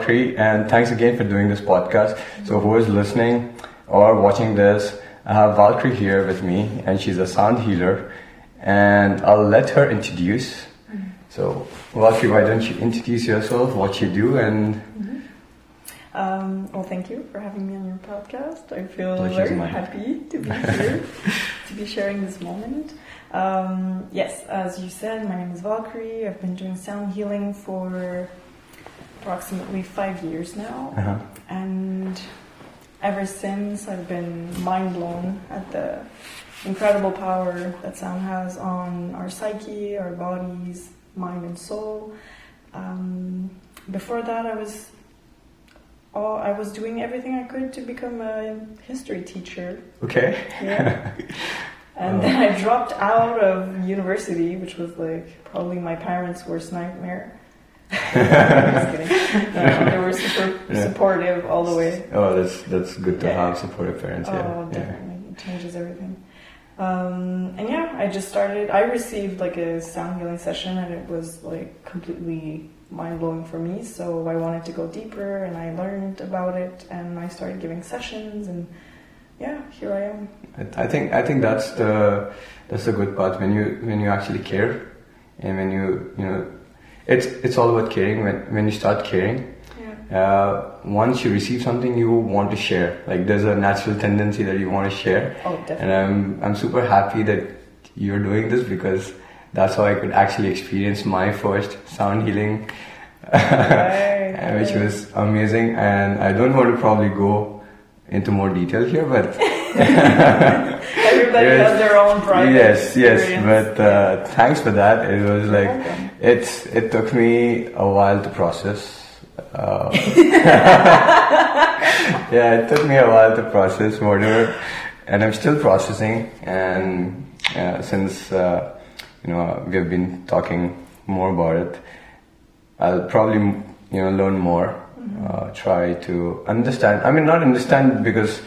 Valkyrie, and thanks again for doing this podcast. So, who is listening or watching this, I have Valkyrie here with me, and she's a sound healer, and I'll let her introduce. So, Valkyrie, why don't you introduce yourself, what you do, and Um, well, thank you for having me on your podcast. I feel Pleasure's very mine. happy to be here, to be sharing this moment. Um, yes, as you said, my name is Valkyrie. I've been doing sound healing for approximately five years now, uh and ever since I've been mind blown at the incredible power that sound has on our psyche, our bodies, mind, and soul. Um, before that, I was all, I was doing everything I could to become a history teacher. okay. Yeah. And then I dropped out of university, which was like probably my parents' worst nightmare. Just kidding. No, they were super Yeah. supportive all the way. Oh, that's that's good to Yeah. have supportive parents. Oh, yeah. definitely. It changes everything. Um, and yeah, I just started. I received like a sound healing session, and it was like completely mind blowing for me. So I wanted to go deeper, and I learned about it, and I started giving sessions, and yeah, here I am. I I think I think that's the that's the good part when you when you actually care, and when you you know, it's it's all about caring. When when you start caring, Yeah. uh, once you receive something, you want to share. Like there's a natural tendency that you want to share, Oh, definitely. and. I'm I'm super happy that you're doing this because that's how I could actually experience my first sound healing, Right, which was amazing. And I don't want to probably go into more detail here, but. Everybody Yes. has their own private yes yes experience. but uh, thanks for that it was like it's it took me a while to process uh, yeah it took me a while to process whatever and i'm still processing and uh, since uh, you know we have been talking more about it i'll probably you know learn more uh, try to understand i mean not understand because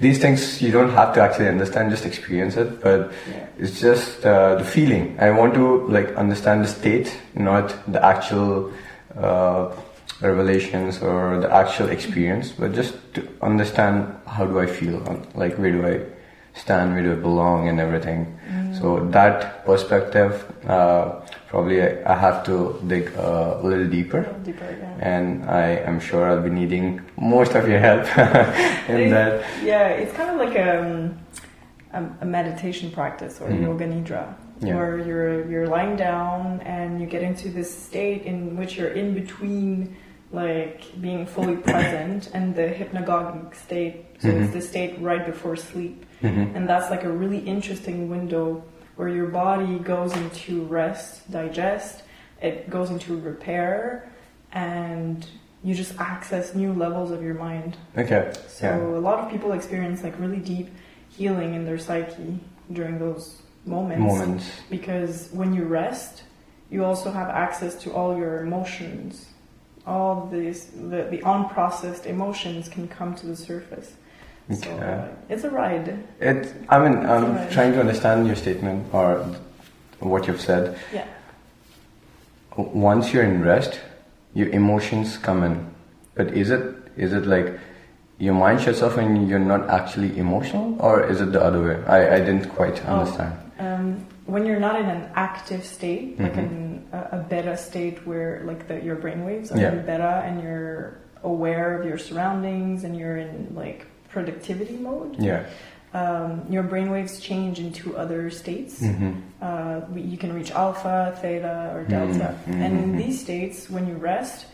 these things you don't have to actually understand just experience it but Yeah. it's just uh, the feeling. I want to like understand the state not the actual uh, revelations or the actual experience but just to understand how do i feel um, like where do i stand where do i belong and everything. So that perspective uh, probably I, I have to dig uh, a little A deeper little deeper, yeah. and I am sure I'll be needing most of your help in that. Yeah, it's kind of like um, a, a meditation practice or Mhm. yoga nidra, Yeah. where you're you're lying down and you get into this state in which you're in between like being fully present and the hypnagogic state. So Mhm. it's the state right before sleep, Mhm. and that's like a really interesting window where your body goes into rest, digest, it goes into repair, and you just access new levels of your mind. Okay. So Yeah. a lot of people experience like really deep healing in their psyche during those moments. Moments. Because when you rest, you also have access to all your emotions. All these the, the unprocessed emotions can come to the surface. Okay. it's a ride. It. I mean, I'm trying to understand your statement or what you've said. Yeah. Once you're in rest, your emotions come in. But is it is it like your mind shuts off and you're not actually emotional, or is it the other way? I, I didn't quite Oh. understand. Um, when you're not in an active state, like Mhm. in a, a beta state where like the, your brainwaves are Yeah. in beta and you're aware of your surroundings and you're in like productivity mode, Yeah. um, your brainwaves change into other states. hmm Uh, you can reach alpha, theta, or delta. Mhm, And in mhm. these states, when you rest,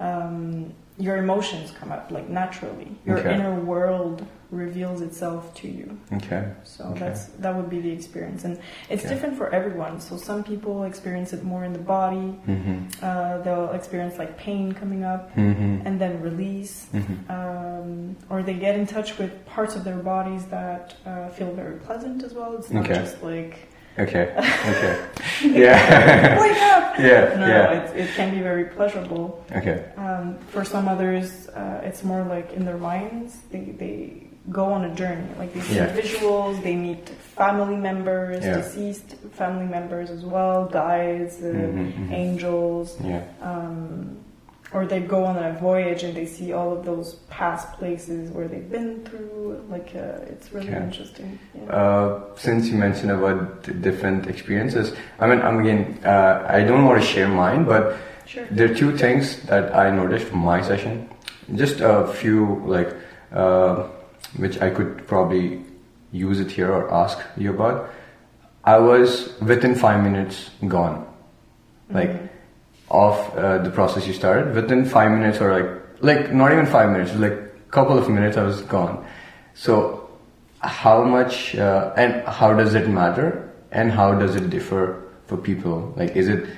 um, your emotions come up like naturally. Your Okay. inner world reveals itself to you. Okay. So Okay. that's that would be the experience, and it's Okay. different for everyone. So some people experience it more in the body. hmm Uh, they'll experience like pain coming up hmm and then release, hmm um, or they get in touch with parts of their bodies that uh, feel very pleasant as well. It's not just like Okay. Okay. yeah. wake up. yeah. No, yeah. it, it can be very pleasurable. Okay. Um, for some others, uh, it's more like in their minds. They, they go on a journey. Like they see Yeah. visuals, they meet family members, Yeah. deceased family members as well, guides, uh, Mhm, mhm. angels, Yeah. um, or they go on a voyage and they see all of those past places where they've been through. Like uh, it's really interesting. Yeah. Uh, since you mentioned about the different experiences, I mean, I'm again, uh, I don't want to share mine, but sure. there are two things that I noticed from my session. Just a few, like, uh, which I could probably use it here or ask you about. I was within five minutes gone, like, Mhm. Of uh, the process you started. Within five minutes, or like, like not even five minutes, like couple of minutes, I was gone. So, how much uh, and how does it matter, and how does it differ for people? Like, is it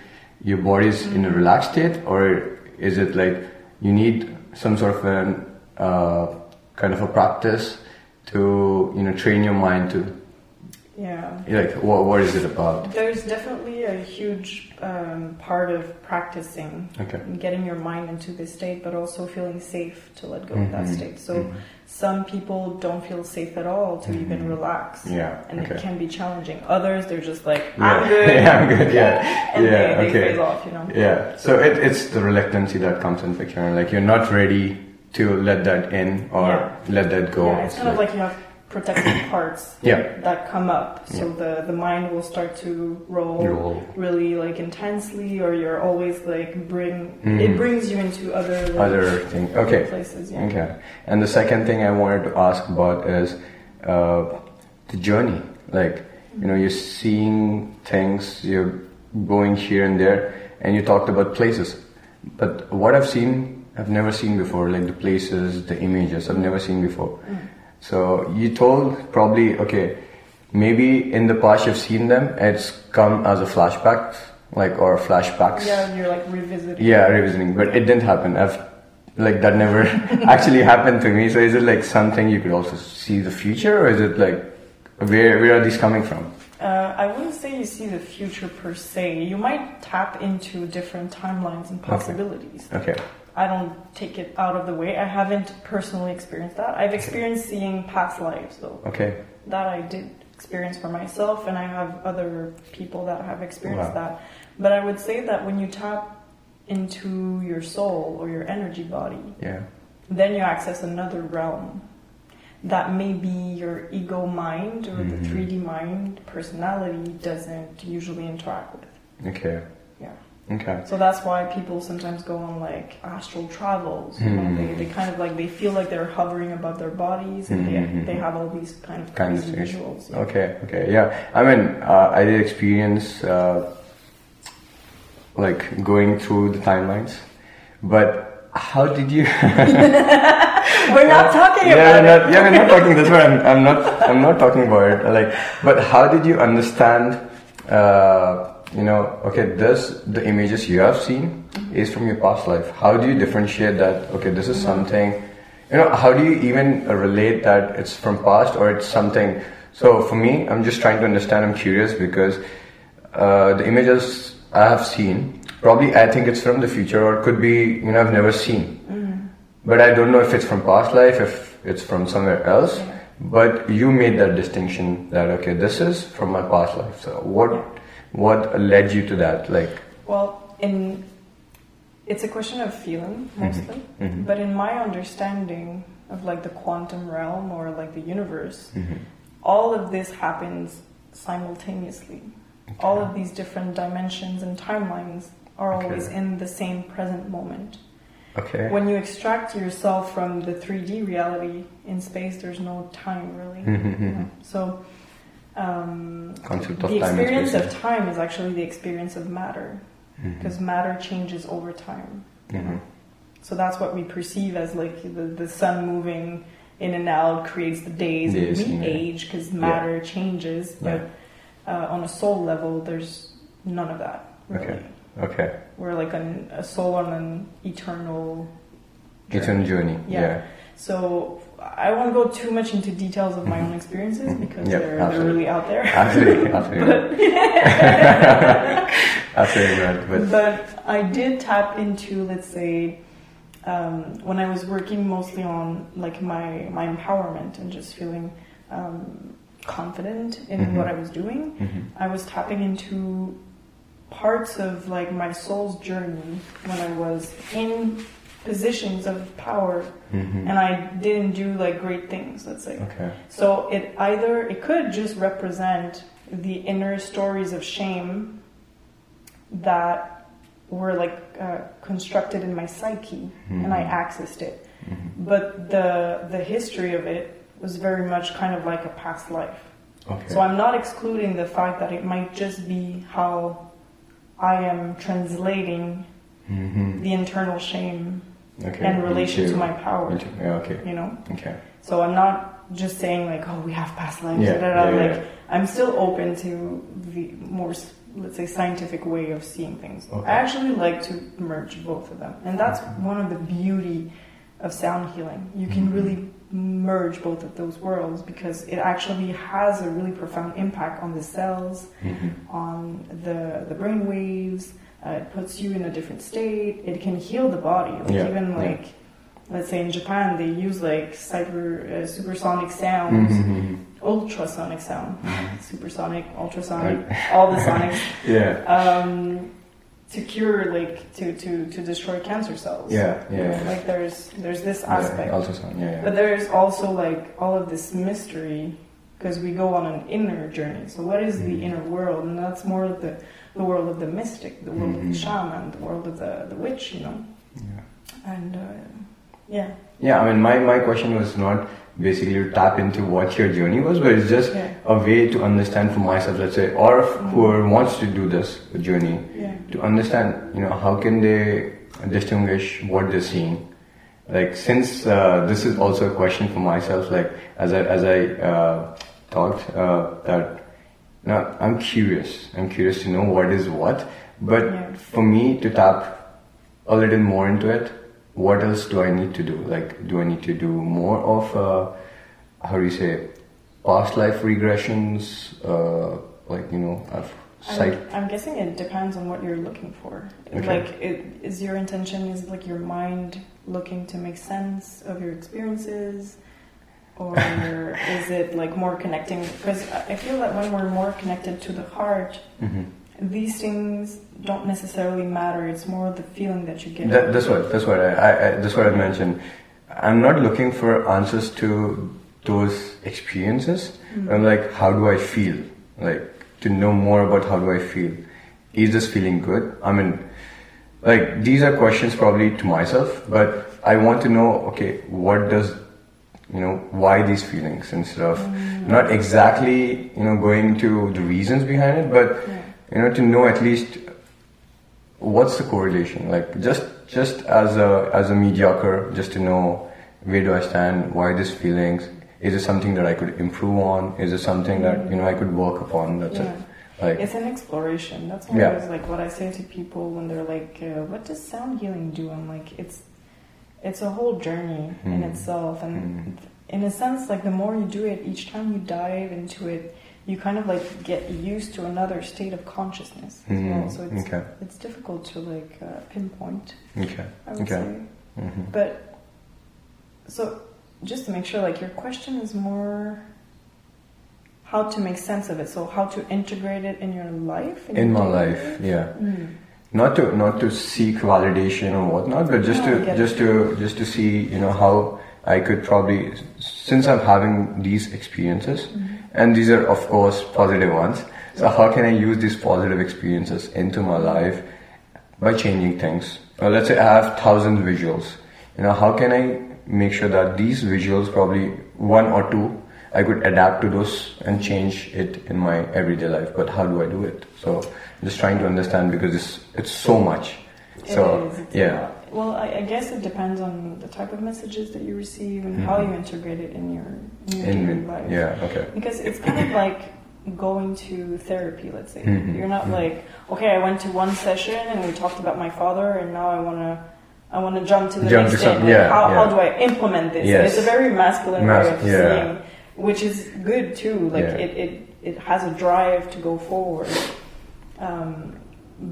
your body's in a relaxed state, or is it like you need some sort of an uh, kind of a practice to you know train your mind to yeah. like what what is it about? There's definitely a huge um, part of practicing Okay. and getting your mind into this state, but also feeling safe to let go of that Mhm, state. So mhm. some people don't feel safe at all to even Mhm. relax. Yeah. And okay. it can be challenging. Others, they're just like, I'm good. yeah, I'm good. Yeah. and yeah. they, they okay. off, you know. Yeah. So it, it's the reluctancy that comes in picture, and like you're not ready to let that in or Yeah. let that go. Yeah, it's kind of like you have protective parts Yeah. that come up. So Yeah. the, the mind will start to roll, Roll. really like intensely, or you're always like bring Mhm. it brings you into other like, other things. Okay. places. Yeah. Okay. And the second thing I wanted to ask about is uh, the journey. Like, you know, you're seeing things, you're going here and there, and you talked about places. But what I've seen, I've never seen before, like the places, the images, I've never seen before. Mm. So you told probably, okay, maybe in the past you've seen them, it's come as a flashback, like, or flashbacks. Yeah, and you're like revisiting. Yeah, revisiting, but it didn't happen. I've like that never actually happened to me. So is it like something you could also see the future, or is it like where where are these coming from? Uh, I wouldn't say you see the future per se. You might tap into different timelines and possibilities. Okay, I don't take it out of the way. I haven't personally experienced that. I've experienced seeing past lives though. okay, That I did experience for myself, and I have other people that have experienced Wow. that. But I would say that when you tap into your soul or your energy body, yeah, then you access another realm that maybe your ego mind or Mhm. the 3D mind personality doesn't usually interact with. okay, Yeah. Okay, So that's why people sometimes go on like astral travels. You know, they, they kind of like they feel like they're hovering above their bodies and Mhm. they, they have all these kind of Kind of crazy things. visuals. Yeah. okay, okay. Yeah, I mean, uh, I did experience uh, like going through the timelines, but how did you? We're not talking yeah, about we're it. yeah, we're not talking. That's why I'm, I'm not. I'm not talking about it. Like, but how did you understand? Uh, you know, okay, this the images you have seen is from your past life. How do you differentiate that? Okay, this is something. You know, how do you even relate that it's from past or it's something? So for me, I'm just trying to understand. I'm curious because uh, the images I have seen, probably I think it's from the future or it could be you know I've never seen but I don't know if it's from past life, if it's from somewhere else. But you made that distinction that okay, this is from my past life. So what. What led you to that? Like, Well, in it's a question of feeling mostly, mhm. but in my understanding of like the quantum realm or like the universe, mhm. all of this happens simultaneously. All of these different dimensions and timelines are Okay. always in the same present moment. okay, When you extract yourself from the 3D reality in space, there's no time really. Mhm, you mhm. know? So, um, concept of the time experience of time is actually the experience of matter because matter changes over time. Mhm. So that's what we perceive as like the, the sun moving in and out creates the days. Days, we yeah. age because matter changes, but uh, on a soul level, there's none of that. Really. Okay. Okay, We're like an, a soul on an eternal. it's a journey. Yeah. Yeah. So I won't go too much into details of my own experiences Mhm. because Yep, they're, they're really out there. Absolutely, absolutely. absolutely not. But But I did tap into, let's say, um, when I was working mostly on like my my empowerment and just feeling um, confident in Mhm. what I was doing, Mhm. I was tapping into parts of like my soul's journey when I was in positions of power Mhm. and I didn't do like great things, let's say. Okay. So it either it could just represent the inner stories of shame that were like uh, constructed in my psyche, and I Mhm. accessed it. Mhm. But the the history of it was very much kind of like a past life. Okay. So I'm not excluding the fact that it might just be how I am translating Mhm. the internal shame Okay. in relation to my power. into- yeah, okay. You know. Okay. So I'm not just saying like, oh, we have past lives. Yeah, yeah, yeah, like. I'm still open to the more, let's say, scientific way of seeing things. Okay. I actually like to merge both of them, and that's one of the beauty of sound healing. You can Mhm. really merge both of those worlds because it actually has a really profound impact on the cells, Mhm. on the the brain waves. Uh, it puts you in a different state. It can heal the body. Like Yeah, even yeah. like, let's say in Japan, they use like cyber uh, supersonic sounds, Mhm. ultrasonic sound, Mhm. supersonic, ultrasonic, all the sonics, Yeah. um, to cure like to to to destroy cancer cells. Yeah. Yeah. like there's there's this Yeah, aspect. Ultrasound. Yeah. yeah. But there's also like all of this mystery because we go on an inner journey. So what is the Mhm. inner world? And that's more of the the world of the mystic, the world of Mhm. the shaman, the world of the the witch, you know. yeah. And uh, yeah, Yeah, I mean, my, my question was not basically to tap into what your journey was, but it's just yeah, a way to understand for myself, let's say, or if whoever wants to do this journey, yeah, to understand, you know, how can they distinguish what they're seeing. Like, since uh, this is also a question for myself, like, as I, as I uh, talked, uh, that now I'm curious. I'm curious to know what is what, but Yeah. for me to tap a little more into it, what else do I need to do? Like, do I need to do more of, uh, how do you say, past life regressions? Uh, like, you know, of psych. I'm, I'm guessing it depends on what you're looking for. Okay. Like, it, is your intention is like your mind looking to make sense of your experiences, or is it like more connecting? Because I feel that when we're more connected to the heart, Mhm. these things don't necessarily matter. It's more the feeling that you get. That, that's what that's what I, I, I that's what I mentioned. I'm not looking for answers to those experiences. Mm. I'm like, how do I feel? Like to know more about how do I feel. Is this feeling good? I mean, like these are questions probably to myself, but I want to know. Okay, what does you know why these feelings instead of not exactly you know going to the reasons behind it, but Yeah. you know to know at least what's the correlation like just just as a as a mediocre just to know where do i stand why these feelings is it something that i could improve on is it something that you know i could work upon that's Yeah. it like It's an exploration. That's Yeah. always like what I say to people when they're like, uh, "What does sound healing do?" I'm like, "It's it's a whole journey in Mm. itself, and Mm. in a sense, like the more you do it, each time you dive into it, you kind of like get used to another state of consciousness as Mm. well. So it's okay it's difficult to like uh, pinpoint. okay I would Okay. say, hmm but so just to make sure, like your question is more. How to make sense of it? So how to integrate it in your life? in my your daily life yeah Mm. Not to not to seek validation or whatnot, but just No, to just to just to see you know how I could probably since I'm having these experiences, Mm-hmm. and these are of course positive ones. So how can I use these positive experiences into my life by changing things? Well, let's say I have thousand visuals. You know, how can I make sure that these visuals, probably one or two, I could adapt to those and change it in my everyday life. But how do I do it? So just trying to understand because it's it's so much. It So is, yeah. Well, I, I guess it depends on the type of messages that you receive and how Mhm. you integrate it in your, in your in daily life. yeah, okay, Because it's kind of like going to therapy, let's say. Mhm. You're not Mhm. like, okay, I went to one session and we talked about my father and now I want to I want to jump to the Jump next thing. Like, yeah, how, how do I implement this? Yes. It's a very masculine Mas- way of yeah. seeing, which is good too. Like Yeah. it, it, it has a drive to go forward. Um,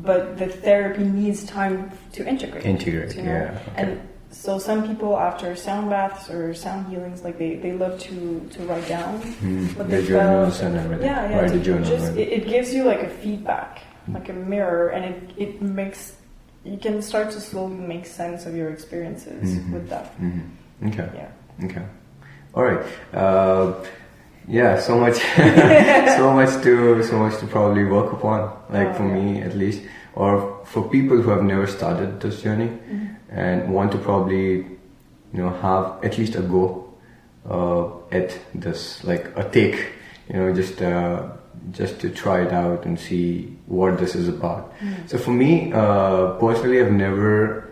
but the therapy needs time to integrate. integrate, you know? yeah, okay. And so some people after sound baths or sound healings, like they, they love to, to write down Mm, what the they journals felt. and everything. Yeah, yeah. Write the journal. just, it, it gives you like a feedback, like a mirror, and it, it makes you can start to slowly make sense of your experiences Mhm. with that. Mhm. Okay. Yeah. Okay. All right. Uh, yeah. So much. so much to. So much to probably work upon. Like Oh, for yeah. me, at least, or for people who have never started this journey Mm-hmm. and want to probably, you know, have at least a go uh, at this, like a take. You know, just uh, just to try it out and see what this is about. So for me, uh, personally, I've never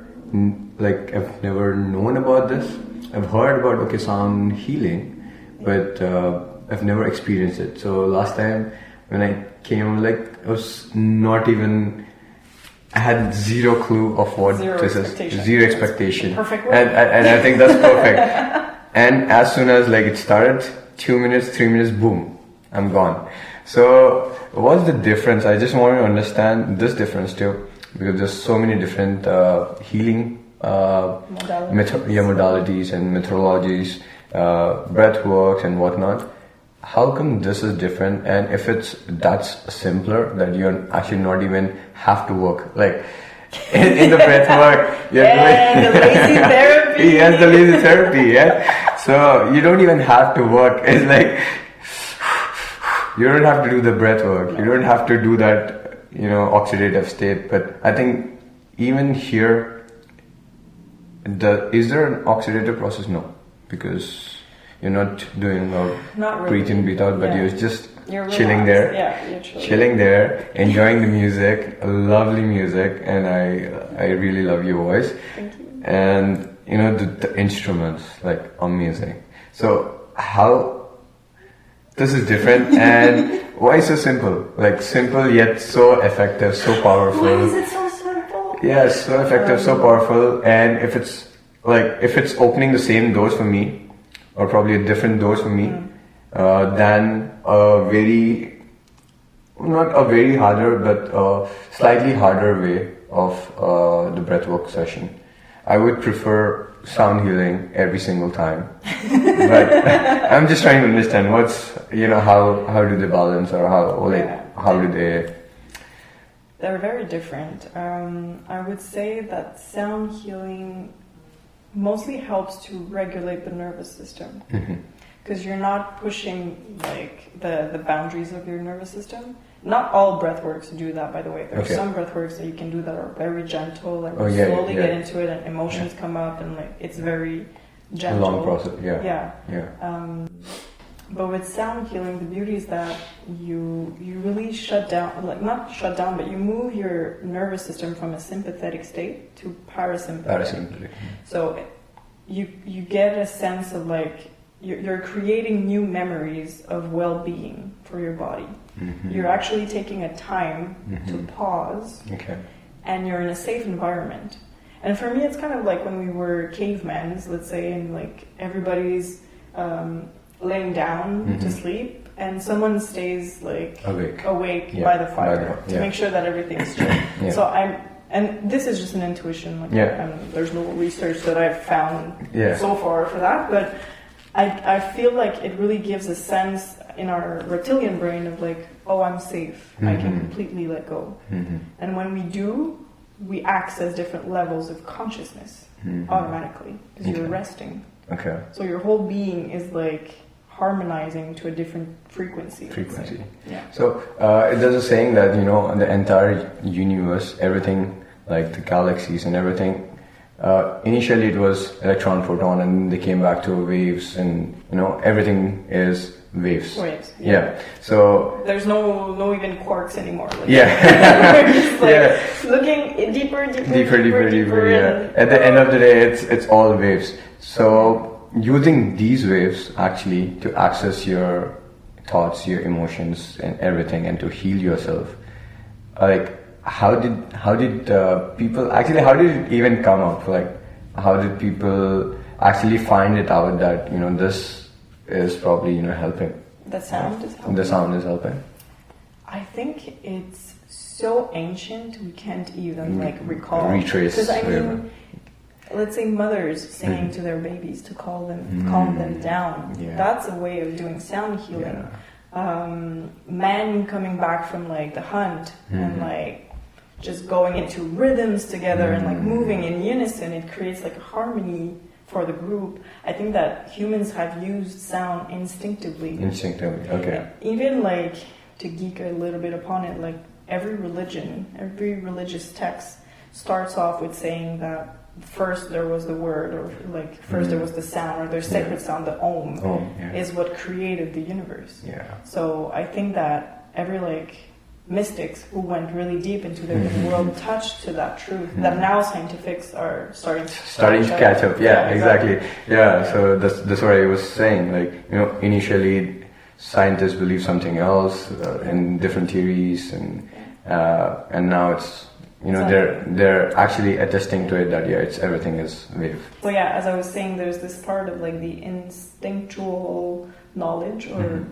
like I've never known about this. I've heard about okay sound healing, but uh, I've never experienced it. So last time when I came, like I was not even. I had zero clue of what Zero this expectation. is. Zero expectation. Perfect word. And, and, and I think that's perfect. and as soon as like it started, two minutes, three minutes, boom, I'm gone. So what's the difference? I just want to understand this difference too, because there's so many different uh, healing uh, Modalities. metho- yeah, modalities and methodologies, uh, breath works and whatnot. How come this is different? And if it's that's simpler, that you actually not even have to work like in, in the breath work, you're And the lazy therapy. yes, the laser therapy. Yeah. So you don't even have to work. It's like you don't have to do the breath work. You don't have to do that, you know, oxidative state. But I think even here, the is there an oxidative process? No, because you're not doing a Not really. in, out, but Yeah. you're just You're chilling there Yeah, you're chilling. chilling there, enjoying the music, lovely music, and I I really love your voice. Thank you. And you know the, the instruments, like amazing. So how this is different and why so simple? Like simple yet so effective, so powerful. Why is it so simple? Yeah, so effective, so um, powerful, and if it's like if it's opening the same doors for me, or probably a different dose for me, uh, than a very not a very harder but a slightly harder way of uh, the breathwork session. I would prefer sound healing every single time, but I'm just trying to understand what's you know how how do they balance or how or like how do they They're very different. Um, I would say that sound healing mostly helps to regulate the nervous system because you're not pushing like the, the boundaries of your nervous system. Not all breath works do that, by the way. There Okay. are some breathworks that you can do that are very gentle, like Oh, yeah, slowly yeah. get into it, and emotions come up, and like it's very a gentle. long process? Yeah, Yeah. yeah. Um, but with sound healing, the beauty is that you you really shut down, like not shut down, but you move your nervous system from a sympathetic state to parasympathetic. Parasympathetic. So you you get a sense of like you're, you're creating new memories of well-being for your body. Mhm. You're actually taking a time Mhm. to pause Okay. and you're in a safe environment. And for me, it's kind of like when we were cavemen, let's say, and like everybody's um, laying down to Mhm. sleep, and someone stays like Awake. awake Yeah, by the by fire the- to make sure that everything's chill. Yeah. So I'm, and this is just an intuition. Like, Yeah. um, there's no research that I've found Yeah. so far for that, but I, I feel like it really gives a sense in our reptilian brain of like, oh, I'm safe. I can Mhm. completely let go. Mhm. And when we do, we access different levels of consciousness Mhm. automatically because you're resting. Okay. So your whole being is like harmonizing to a different frequency. Frequency. Yeah. So uh, there's a saying that you know the entire universe, everything like the galaxies and everything. Uh, initially, it was electron, proton, and they came back to waves, and you know everything is waves. Waves. Yeah. So There's no no even quarks anymore. Like, Yeah. like Yeah. looking deeper, deeper, deeper, deeper, deeper. Yeah. and- At the end of the day, it's it's all waves. So using these waves actually to access your thoughts, your emotions, and everything, and to heal yourself. Like, how did how did uh, people actually? How did it even come up? Like, how did people actually find it out that you know this is probably you know helping? the sound is helping. The sound is helping. I think it's so ancient we can't even Mm, like recall. retrace Because I mean, let's say mothers singing to their babies to call them calm them down. Mm. Yeah. That's a way of doing sound healing. Yeah. Um, men coming back from like the hunt and Mhm. like just going into rhythms together and like Mm. moving in unison, it creates like a harmony for the group. I think that humans have used sound instinctively. Instinctively. Okay. Even like to geek a little bit upon it, like every religion, every religious text starts off with saying that first there was the word, or like 1st there Mhm. was the sound, or their sacred sound, the om, yeah. is what created the universe. yeah. So I think that every like mystics who went really deep into their Mhm. world touched to that truth that Mhm. now scientifics are starting to starting to catch up. Yeah, exactly. Yeah, so that's that's what I was saying. Like you know, initially scientists believe something else uh, in different theories, and uh, and now it's you know they're they're actually attesting to it that yeah, it's everything is wave. So yeah, as I was saying, there's this part of like the instinctual knowledge or Mhm.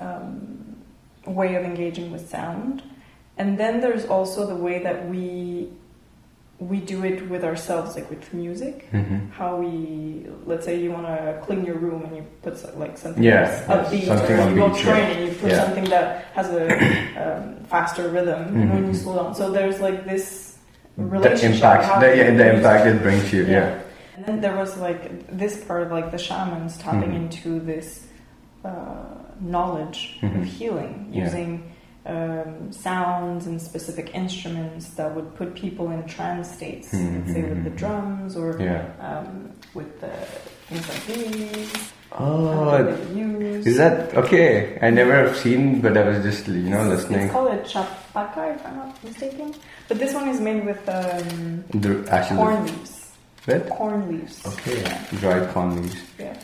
um, way of engaging with sound, and then there's also the way that we we do it with ourselves, like with music. Mm-hmm. How we, let's say, you want to clean your room and you put like something Yeah, that's upbeat, something or you go train and you put Yeah. something that has a um, faster rhythm and when you slow down. So there's like this The relationship. impact, how the, yeah, the impact it brings you. Yeah. and then there was like this part of like the shamans tapping Mhm. into this uh, knowledge of healing Yeah. using um, sounds and specific instruments that would put people in trance states, let's say with the Mhm. drums or Yeah. um, with the things like these. Oh, that they use. is that okay? I never have seen, but I was just you know It's- listening. It's called a chapaka, if I'm not mistaken. But this one is made with um, The actual corn leaves. What? Corn leaves. Okay, Yeah. dried corn leaves. yeah.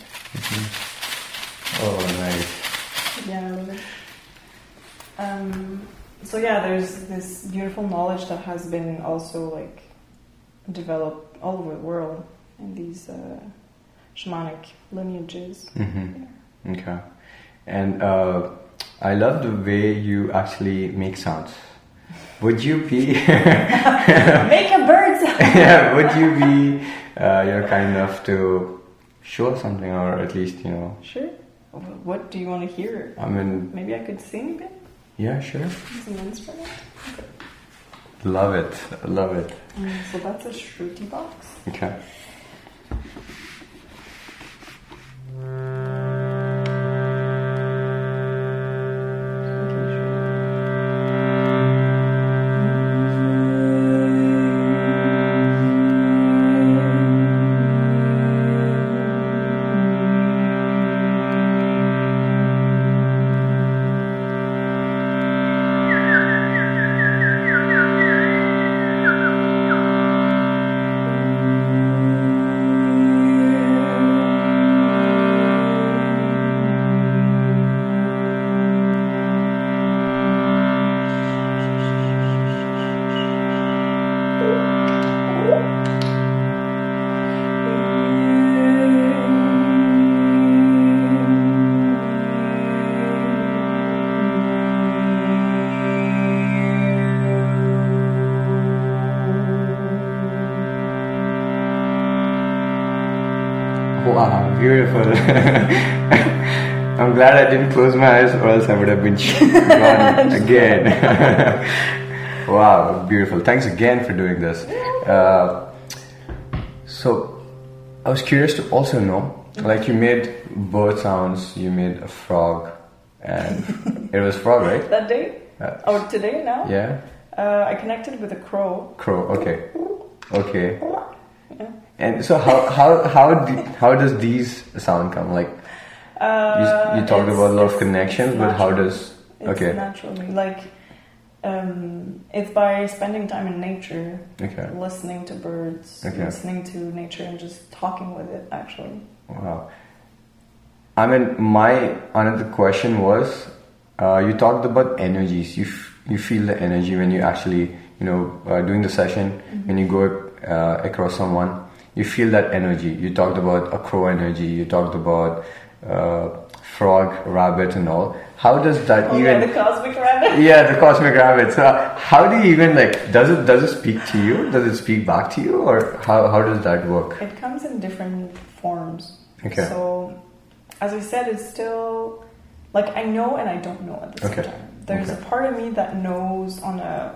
Oh, nice. Yeah, I love it. Um, so yeah, there's this beautiful knowledge that has been also like developed all over the world in these uh, shamanic lineages. Mm-hmm. Okay. And uh, I love the way you actually make sounds. Would you be, Make a bird sound. yeah, would you be, uh, you know, kind enough to show something, or at least, you know, Sure. What do you want to hear? I mean, Maybe I could sing a bit. Yeah, sure. Instrument. Love it, love it. Mm, so that's a shruti box. Okay. I'm glad I didn't close my eyes, or else I would have been gone again. wow, beautiful. Thanks again for doing this. Uh, so, I was curious to also know, like you made bird sounds, you made a frog, and it was frog, right? That day? Uh, Or today now? yeah, Uh, I connected with a crow. crow. Okay, okay. Yeah. And so, how how how do, how does these sound come? Like Uh, you, you talked about a lot of connections, but how does It's okay naturally like um, it's by spending time in nature, okay listening to birds, Okay. listening to nature, and just talking with it. Actually, wow. I mean, my another question was, uh, you talked about energies. You f- you feel the energy when you actually you know uh, doing the session Mm-hmm. when you go uh, across someone. You feel that energy. You talked about a crow energy. You talked about uh, frog, rabbit, and all. How does that Oh, even? yeah, the cosmic rabbit. yeah, the cosmic rabbit. So how do you even like? Does it does it speak to you? Does it speak back to you, or how how does that work? It comes in different forms. Okay. So, as I said, it's still like I know and I don't know at the same Okay. time. There's Okay. a part of me that knows on a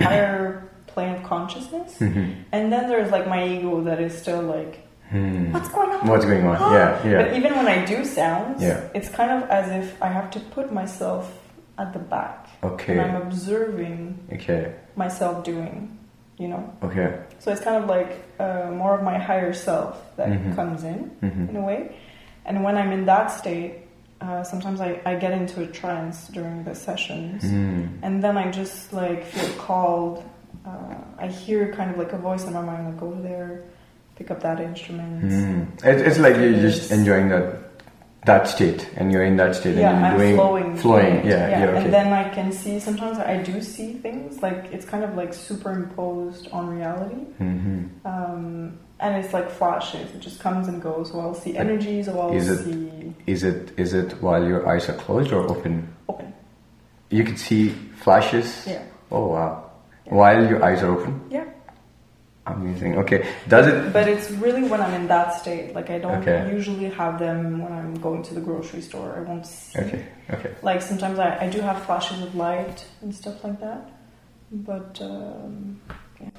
higher plane of consciousness, Mhm. and then there's like my ego that is still like, Hmm. what's going on? What's going on? Yeah, yeah. But even when I do sounds, Yeah. it's kind of as if I have to put myself at the back, and Okay. I'm observing Okay. myself doing, you know. Okay. So it's kind of like uh, more of my higher self that Mhm. comes in Mhm. in a way. And when I'm in that state, uh, sometimes I, I get into a trance during the sessions, Hmm. and then I just like feel called. Uh, I hear kind of like a voice in my mind, like over there, pick up that instrument. Hmm. It, it's like you're just enjoying that that state, and you're in that state, Yeah, and you're I'm doing flowing. flowing. Yeah, yeah. okay. And then I can see. Sometimes I do see things like it's kind of like superimposed on reality. hmm um, and it's like flashes. It just comes and goes. So I'll see energies, or I'll Is it- see Is it is it while your eyes are closed or open? open. You can see flashes. Yeah, Oh wow! Yeah. While your eyes are open. yeah. Amazing. Okay. Does it? But it's really when I'm in that state. Like I don't Okay. usually have them when I'm going to the grocery store. I won't see. Okay. Okay. Like sometimes I, I do have flashes of light and stuff like that. But um,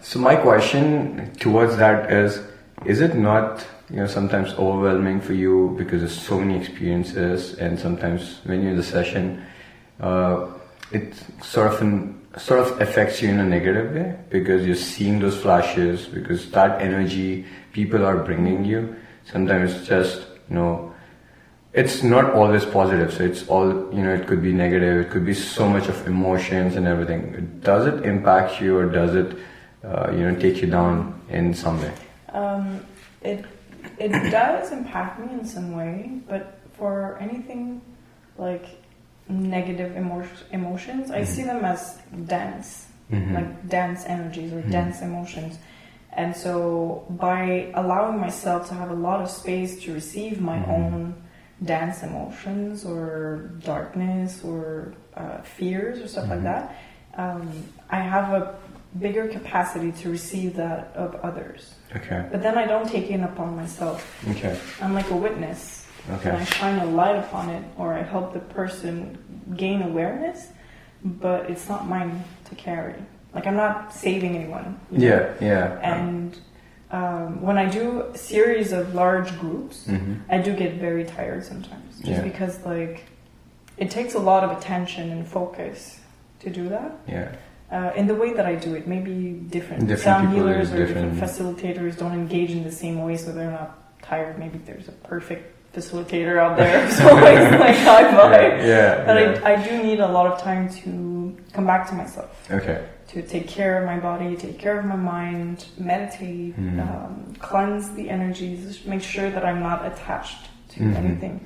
So my question towards that is: Is it not you know sometimes overwhelming for you because there's so many experiences, and sometimes when you're in the session, uh, it sort of an, sort of affects you in a negative way because you're seeing those flashes because that energy people are bringing you. Sometimes it's just you know it's not always positive so it's all you know it could be negative it could be so much of emotions and everything does it impact you or does it uh, you know take you down in some way um, it it does impact me in some way. But for anything like negative emo- emotions, I see them as dense. Mhm. like dense energies or Mhm. dense emotions. And so, by allowing myself to have a lot of space to receive my own dense emotions or darkness or uh, fears or stuff Mhm. like that, um, I have a bigger capacity to receive that of others. okay But then I don't take it upon myself. okay I'm like a witness. Okay And I shine a light upon it or I help the person gain awareness, but it's not mine to carry. Like I'm not saving anyone. you know? yeah yeah And um, when I do a series of large groups, hmm I do get very tired sometimes. Just Yeah. because like it takes a lot of attention and focus to do that. yeah Uh, in the way that I do it, maybe different. Different Sound healers or different. different. facilitators don't engage in the same way, so they're not tired. Maybe there's a perfect facilitator out there, so it's like high five. yeah, yeah, But yeah. I, I do need a lot of time to come back to myself, okay to take care of my body, take care of my mind, meditate, Mhm. um, cleanse the energies, make sure that I'm not attached to Mhm. anything.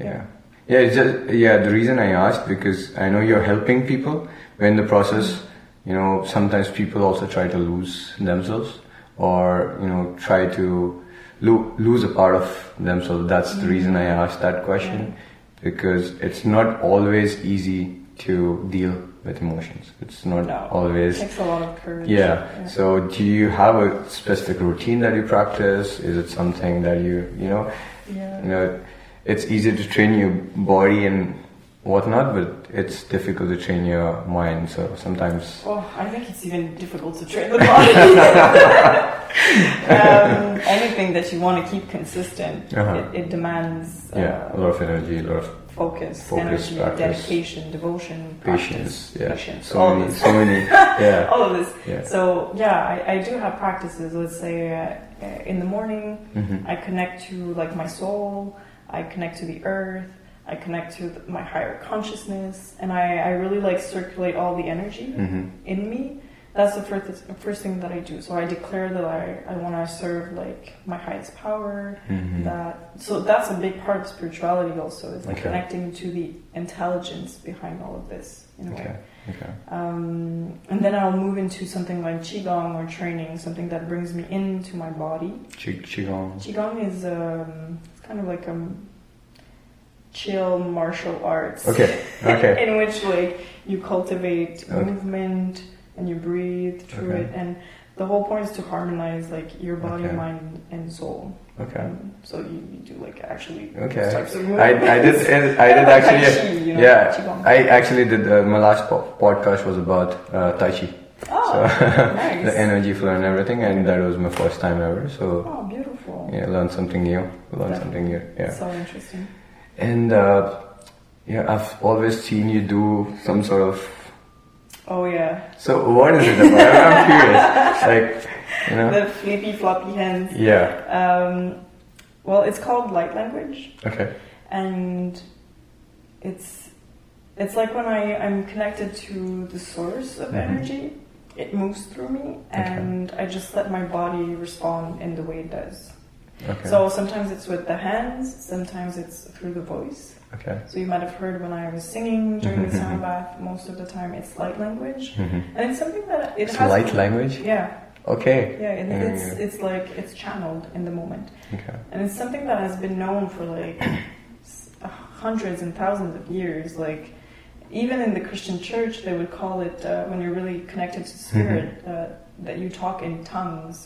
Yeah. Yeah, it's just, yeah, the reason I asked because I know you're helping people but in the process, you know, sometimes people also try to lose themselves or, you know, try to lo- lose a part of themselves. That's the reason I asked that question because it's not always easy to deal with emotions. It's not No. always It takes a lot of courage. yeah. So, do you have a specific routine that you practice? Is it something that you, you know, yeah. you know, it's easy to train your body and whatnot, but it's difficult to train your mind. So sometimes, Oh, I think it's even difficult to train the body. um, anything that you want to keep consistent, Uh-huh. it, it demands uh, yeah, a lot of energy, a lot of focus, Focus, energy, practice. dedication, devotion, patience. practice, Yeah, patience, so all many, so many. Yeah, all of this. yeah. So yeah, I, I do have practices. Let's say uh, uh, in the morning, hmm I connect to like my soul. I connect to the earth. I connect to my higher consciousness, and I, I really like circulate all the energy hmm in me. That's the first first thing that I do. So I declare that I, I want to serve like my highest power. hmm That so that's a big part of spirituality. Also is like Okay. connecting to the intelligence behind all of this in a way. Okay. Okay. Um, and then I'll move into something like qigong or training, something that brings me into my body. Qi- Qigong. Qigong is um, it's kind of like um, chill martial arts. Okay. Okay. in which like you cultivate Okay. movement and you breathe through Okay. it and the whole point is to harmonize like your body, Okay. mind and soul. Okay. Um, so you, you do like actually Okay. types of I, I did. I did Kind of like Tai actually Chi, you know, yeah. I actually did uh, my last po- podcast was about uh, Tai Chi Oh, so nice. the energy flow and everything and that was my first time ever so Oh, beautiful. yeah learn something new learned something new yeah So interesting. And uh, yeah I've always seen you do some sort of Oh yeah, so what is it about I'm curious like you know the flippy floppy hands. yeah Um, well, it's called light language, okay and it's it's like when I I'm connected to the source of Mhm. energy. It moves through me, and I just let my body respond in the way it does. Okay So sometimes it's with the hands, sometimes it's through the voice. okay So you might have heard when I was singing during the Mhm. sound bath. Most of the time, it's light language, Mhm. and it's something that it it's has light language Yeah, okay yeah, it, Yeah, it's it's like it's channeled in the moment, okay and it's something that has been known for like hundreds and thousands of years. Like even in the Christian church, they would call it uh, when you're really connected to spirit Mm-hmm. uh, that you talk in tongues,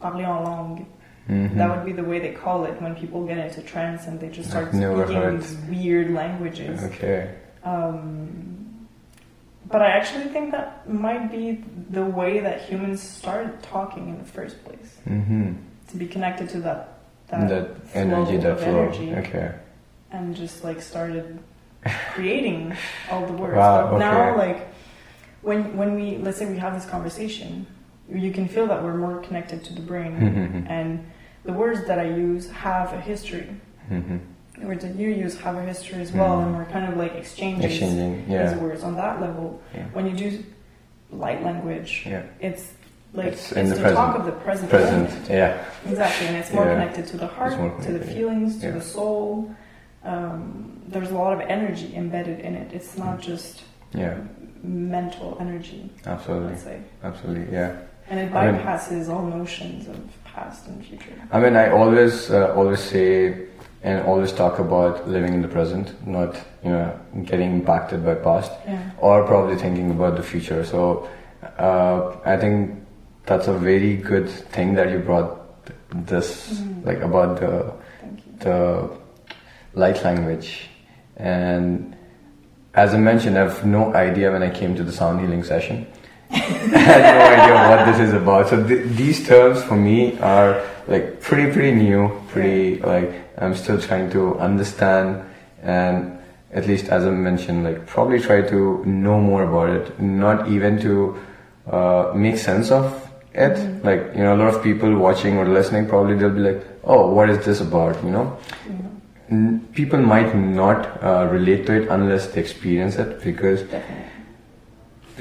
parler en langue. Mhm. That would be the way they call it when people get into trance and they just start speaking these weird languages. okay Um, but I actually think that might be the way that humans started talking in the first place mm-hmm. to be connected to that that, that flow energy that flow energy. okay and just like started creating all the words. Wow, but now, like when when we let's say we have this conversation, you can feel that we're more connected to the brain, Mhm. and the words that I use have a history. Mhm. The words that you use have a history as well, Mhm. and we're kind of like exchanging exchanging these yeah words on that level. Yeah. When you do light language, yeah it's like It's it's, the present. talk of the present, present moment. yeah Exactly, and it's more Yeah. connected to the heart, to the feelings, to yeah. the soul. Um, there's a lot of energy embedded in it. It's not Mm. just yeah mental energy, absolutely absolutely yeah And it I mean- bypasses all notions of past and future. I mean I always uh, always say and always talk about living in the present not you know getting impacted by past Yeah. or probably thinking about the future. So uh, I think that's a very good thing that you brought this Mhm. like about the the light language and as I mentioned, I have no idea when I came to the sound healing session. I had no idea what this is about. So th- these terms for me are like pretty, pretty new, pretty like I'm still trying to understand and at least as I mentioned, like probably try to know more about it, not even to uh, make sense of it. Mhm. Like, you know, a lot of people watching or listening probably they'll be like, oh, what is this about, you know? N- People might not uh, relate to it unless they experience it because definitely.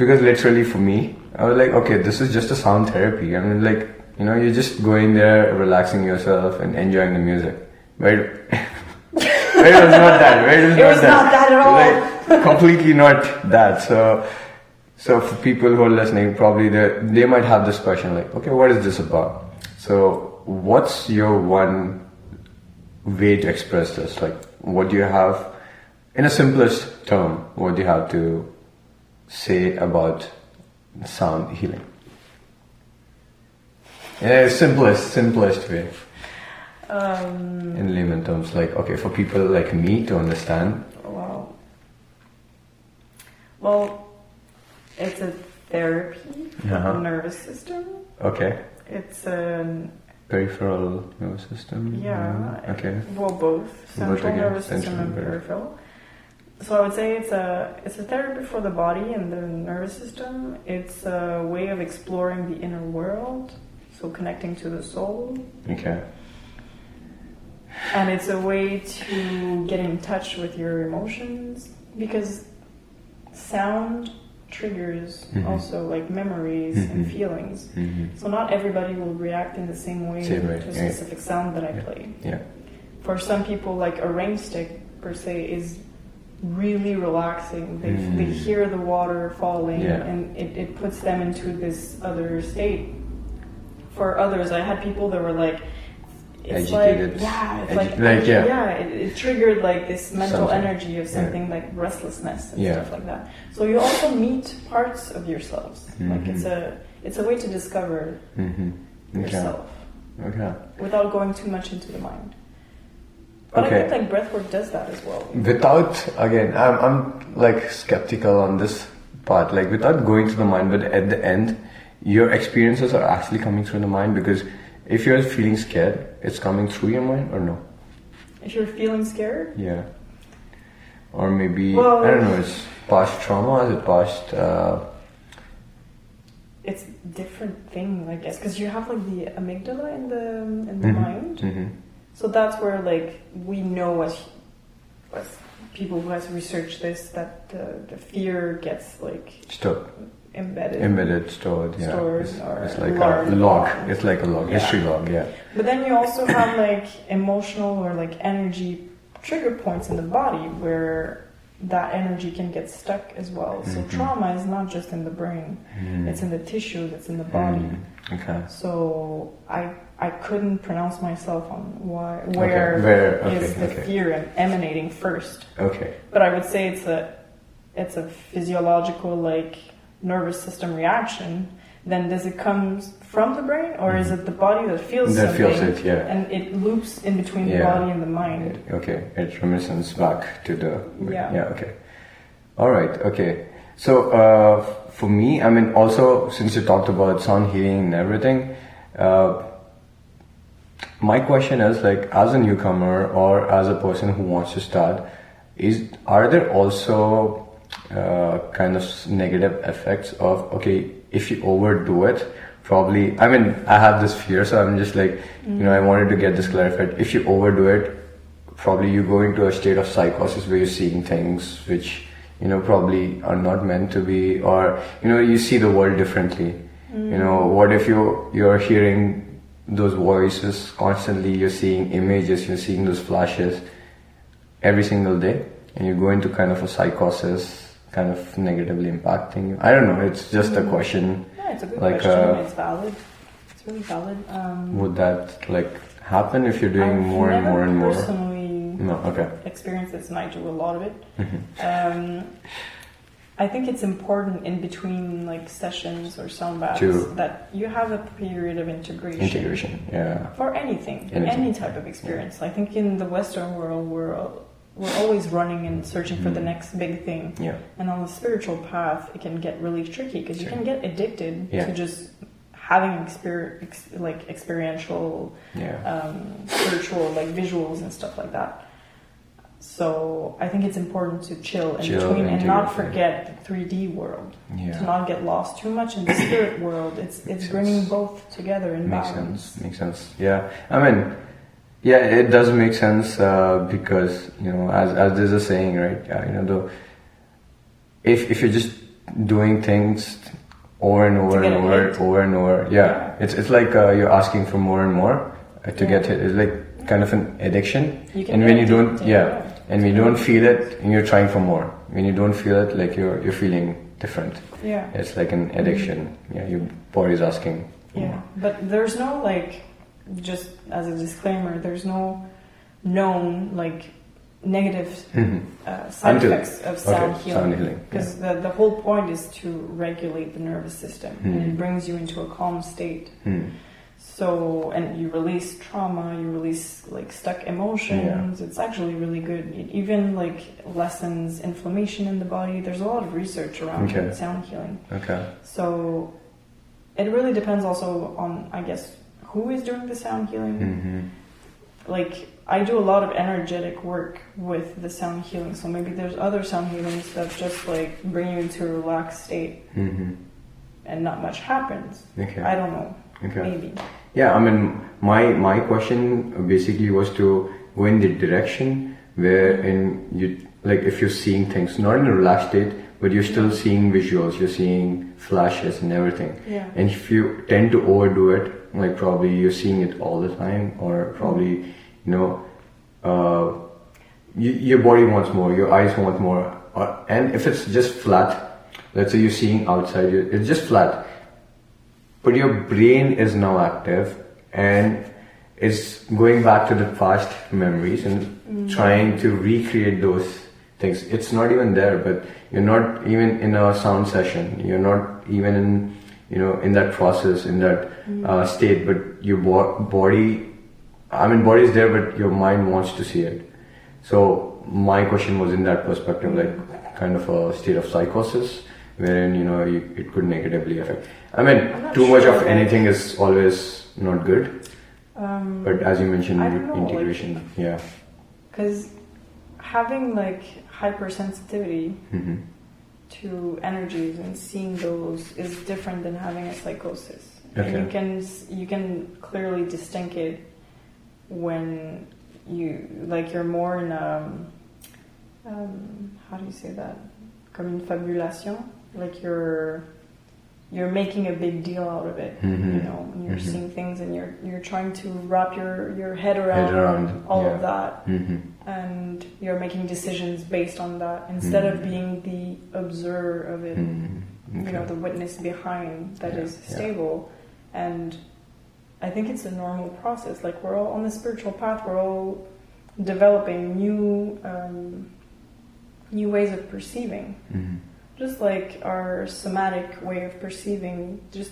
Because literally for me, I was like, okay, this is just a sound therapy. I mean, like, you know, you're just going there, relaxing yourself and enjoying the music. But it, was not that. But it was, It not, was that. not that at all. Like, completely not that. So, so for people who are listening, probably they they might have this question like, okay, what is this about? So, what's your one way to express this? Like, what do you have, in a simplest term, what do you have to say about sound healing? Yeah, simplest, simplest way Um, in layman terms. Like, okay, for people like me to understand. wow. Well, it's a therapy for Uh-huh. the nervous system. Okay, It's an peripheral nervous system. Yeah. Okay. well both central nervous system and peripheral. So I would say it's a it's a therapy for the body and the nervous system. It's a way of exploring the inner world, so connecting to the soul, Okay. and it's a way to get in touch with your emotions because sound triggers Mhm. also like memories and Mhm. feelings. hmm So not everybody will react in the same way Same to a yeah. specific sound that I Yeah. play. Yeah. For some people, like a rain stick per se is really relaxing. They, Mm. they hear the water falling Yeah. and it, it puts them into this other state. For others, I had people that were like, it's agitated. like yeah, it's like, like, yeah. it, it triggered like this mental Something. energy of Yeah. something like restlessness and Yeah. stuff like that. So you also meet parts of yourselves. Like it's Mhm. a it's a way to discover Mm-hmm. Okay. yourself Okay. without going too much into the mind. But Okay. I think like breathwork does that as well. Without again, I'm I'm like skeptical on this part. Like without going to the mind, but at the end, your experiences are actually coming through the mind because if you're feeling scared, it's coming through your mind or no? If you're feeling scared, Yeah. Or maybe Well- I don't know. It's past trauma. Is it past? Uh, it's different thing, I guess, because you have like the amygdala in the in the mhm, mind. mhm. So that's where like we know as as people who has researched this that the, the fear gets like Stop. embedded. Embedded, stored. Yeah. Stored it's, it's like learned. a log. It's like a log. Yeah. History log. Yeah. But then you also have like emotional or like energy trigger points in the body where that energy can get stuck as well. So Mhm. trauma is not just in the brain; Mm. it's in the tissue, that's in the body. Mm. Okay. So I I couldn't pronounce myself on why Okay, where where- is okay, the okay. fear emanating first. Okay. But I would say it's a it's a physiological like nervous system reaction. Then does it come from the brain or is it the body that feels Mm-hmm. That something feels it, yeah. and it loops in between the body and the mind? Okay, it reminiscence back to the Yeah. yeah. Okay, all right. Okay, so uh, for me, I mean, also since you talked about sound healing and everything, uh, my question is like, as a newcomer or as a person who wants to start, is are there also uh, kind of negative effects of okay, if you overdo it, probably. I mean, I have this fear, so I'm just like, you know, I wanted to get this clarified. If you overdo it, probably you go into a state of psychosis where you're seeing things which you know probably are not meant to be or you know you see the world differently you know what if you you're hearing those voices constantly you're seeing images you're seeing those flashes every single day and you go into kind of a psychosis kind of negatively impacting you i don't know it's just a question Yeah, it's a good Like, question. uh, it's valid. It's really valid. Um, would that like happen if you're doing I've more and more and more no okay experienced this, and I do a lot of it. Mhm. Um, I think it's important in between like sessions or sound baths To- that you have a period of integration. integration yeah For anything, Anything. any type of experience. I think in the Western world, we're we're always running and searching for the Mm. next big thing. yeah And on the spiritual path, it can get really tricky because you can get addicted Yeah. to just having exper- ex- like experiential, yeah um, spiritual like visuals and stuff like that. So I think it's important to chill in Chill, between and not forget the 3D world. Yeah. To not get lost too much in the spirit world. It's it's Makes bringing sense. both together in makes balance. sense makes sense yeah i mean yeah it does make sense uh, because you know as, as there's a saying right uh, you know the if if you're just doing things over and over and over hit. over and over yeah, Yeah. it's it's like uh, you're asking for more and more uh, to Yeah. get it it's like kind of an addiction You can and when you don't yeah, yeah. And when you don't feel it and you're trying for more when you don't feel it like you're you're feeling different Yeah. it's like an addiction yeah your body's asking Yeah. more. But there's no like just as a disclaimer, there's no known like negative Mhm. uh, side Until- effects of sound okay, healing. Because the, the whole point is to regulate the nervous system and Mhm. it brings you into a calm state. Hmm. So, and you release trauma, you release like stuck emotions. It's actually really good. It even like lessens inflammation in the body. There's a lot of research around Okay. sound healing. Okay. So, it really depends also on, I guess, who is doing the sound healing. hmm Like, I do a lot of energetic work with the sound healing. So maybe there's other sound healings that just like bring you into a relaxed state hmm and not much happens. Okay. I don't know. Okay. Maybe. Yeah, I mean, my my question basically was to go in the direction wherein you like if you're seeing things not in a relaxed state, but you're still seeing visuals, you're seeing flashes and everything. Yeah. And if you tend to overdo it, like probably you're seeing it all the time, or probably you know, uh, you, your body wants more, your eyes want more, or, and if it's just flat, let's say you're seeing outside, it's just flat but your brain is now active and it's going back to the past memories and trying to recreate those things. It's not even there, but you're not even in a sound session. You're not even in, you know, in that process, in that uh, state. But your bo- body, I mean, body is there, but your mind wants to see it. So my question was in that perspective, like kind of a state of psychosis, wherein you know you, it could negatively affect. I mean, too much of anything is always not good. Um, But as you mentioned, I don't like- integration, yeah. Because having like hypersensitivity hmm to energies and seeing those is different than having a psychosis. And Okay. you can you can clearly distinct it when you like you're more in um, um how do you say that comme une fabulation like you're you're making a big deal out of it Mhm. you know you're Mhm. seeing things and you're you're trying to wrap your your head around, around, all yeah. of that hmm and you're making decisions based on that instead of Mhm. being the observer of it hmm you know the witness behind that Yeah, is yeah. stable and i think it's a normal process like we're all on the spiritual path we're all developing new um, new ways of perceiving hmm just like our somatic way of perceiving just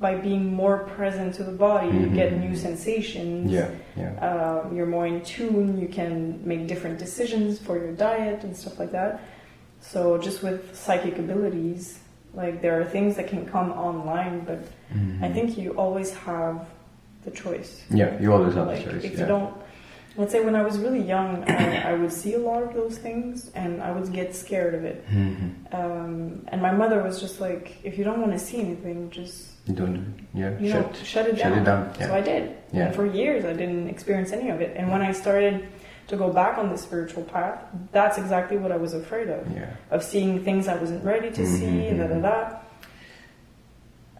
by being more present to the body you get new sensations Yeah, yeah. um, you're more in tune, you can make different decisions for your diet and stuff like that. So, just with psychic abilities, like there are things that can come online, but Mhm. I think you always have the choice. Yeah, you always have like, the choice. if yeah. you don't, let's say when I was really young, I, I would see a lot of those things and I would get scared of it. Mhm. Um, and my mother was just like, if you don't want to see anything, just don't. Yeah, you know, shut. shut it shut down. it down, So. I did. Yeah. And for years, I didn't experience any of it. And when I started to go back on the spiritual path, that's exactly what I was afraid of. Yeah. Of seeing things I wasn't ready to see, Mhm, da da mhm. da.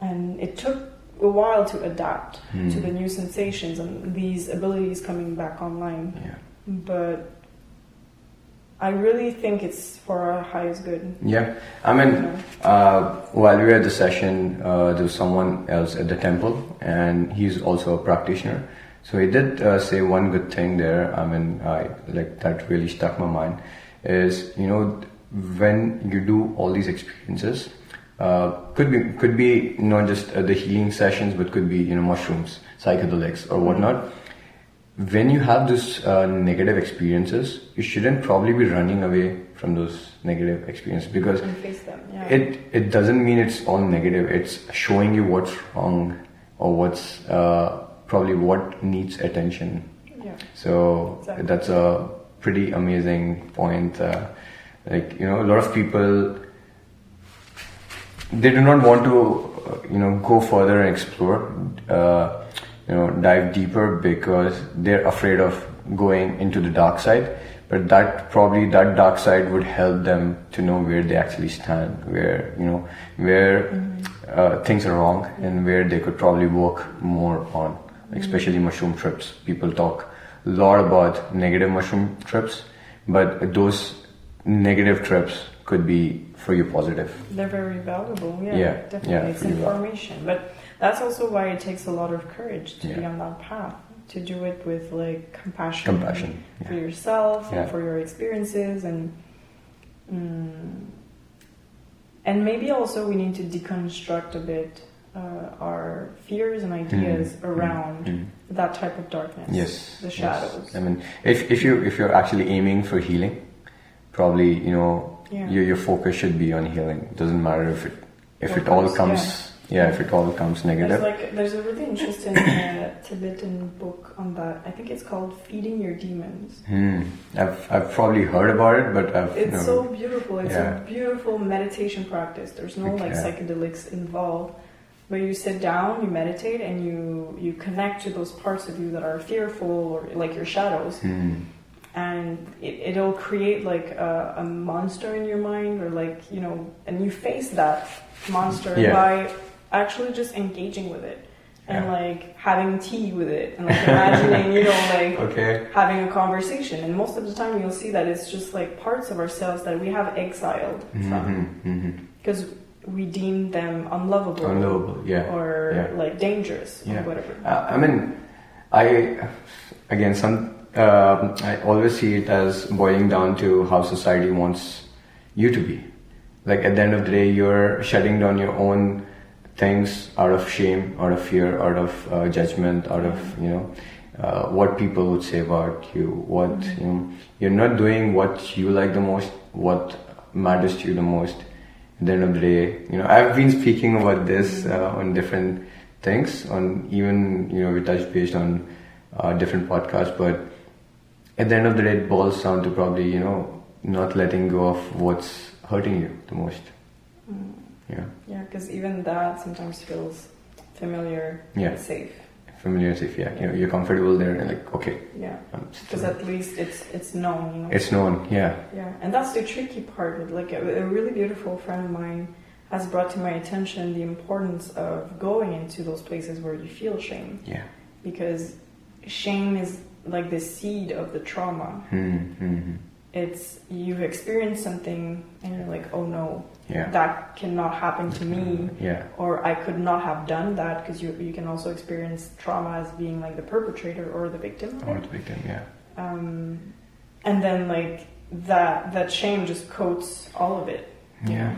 And it took a while to adapt to Mhm. the new sensations and these abilities coming back online. Yeah. But I really think it's for our highest good. Yeah. I mean, uh, while we were at the session, uh, there was someone else at the temple, and he's also a practitioner. So he did uh, say one good thing there. I mean, I like that really stuck my mind. Is you know when you do all these experiences, uh, could be could be not just uh, the healing sessions, but could be you know mushrooms, psychedelics, or whatnot. When you have those uh, negative experiences, you shouldn't probably be running away from those negative experiences because face them. Yeah. it it doesn't mean it's all negative. It's showing you what's wrong or what's uh, probably what needs attention. yeah. So Exactly. that's a pretty amazing point. Uh, like you know, a lot of people they do not want to uh, you know go further and explore. Uh, you know, dive deeper because they're afraid of going into the dark side. But that probably that dark side would help them to know where they actually stand, where you know where uh, things are wrong, and where they could probably work more on. Especially mushroom trips. People talk a lot about negative mushroom trips, but those negative trips could be for you positive. They're very valuable. Yeah, Yeah, definitely. yeah, it's information, but that's also why it takes a lot of courage to be on that path. To do it with like compassion, Compassion, for yeah. yourself Yeah. and for your experiences, and mm, and maybe also we need to deconstruct a bit uh, our fears and ideas Mhm, around mhm. that type of darkness. Yes, the yes. shadows. I mean, if if you if you're actually aiming for healing, probably you know Yeah. your your focus should be on healing. It doesn't matter if it if What it all comes, comes yeah. if it all comes There's negative. like there's a really interesting uh, Tibetan book on that. I think it's called "Feeding Your Demons." Hmm. I've I've probably heard about it, but I've It's so beautiful. It's Yeah. a beautiful meditation practice. There's no like psychedelics involved. Where you sit down, you meditate, and you you connect to those parts of you that are fearful or like your shadows, Hmm. And it, it'll create like a, a monster in your mind, or like you know, and you face that monster Yeah. by actually just engaging with it and Yeah. like having tea with it and like imagining, you know, like Okay. having a conversation and most of the time you'll see that it's just like parts of ourselves that we have exiled from Mm-hmm. Mm-hmm. because we deem them unlovable Unlovable. Yeah. or Yeah. like dangerous Yeah. or whatever Uh, I mean, I again some um I always see it as boiling down to how society wants you to be. Like at the end of the day, you're shutting down your own things out of shame, out of fear, out of uh, judgment, out of you know uh, what people would say about you. What you know, you're not doing what you like the most, what matters to you the most. At the end of the day, you know, I've been speaking about this uh, on different things, on even you know we touched based on uh, different podcasts, but at the end of the day, it boils down to probably you know not letting go of what's hurting you the most. Mm. Yeah, Yeah, because even that sometimes feels familiar Yeah. and safe. familiar as if yeah, you know, you're comfortable there and like okay, Yeah, because at least it's it's known, you know. it's known. Yeah, Yeah, and that's the tricky part. Like a, a really beautiful friend of mine has brought to my attention the importance of going into those places where you feel shame, yeah. because shame is like the seed of the trauma. Mm-hmm. It's you've experienced something and you're like, oh no, Yeah, that cannot happen to me. yeah, or I could not have done that because you you can also experience trauma as being like the perpetrator or the victim. or the victim. Yeah, Um, and then like that that shame just coats all of it, yeah,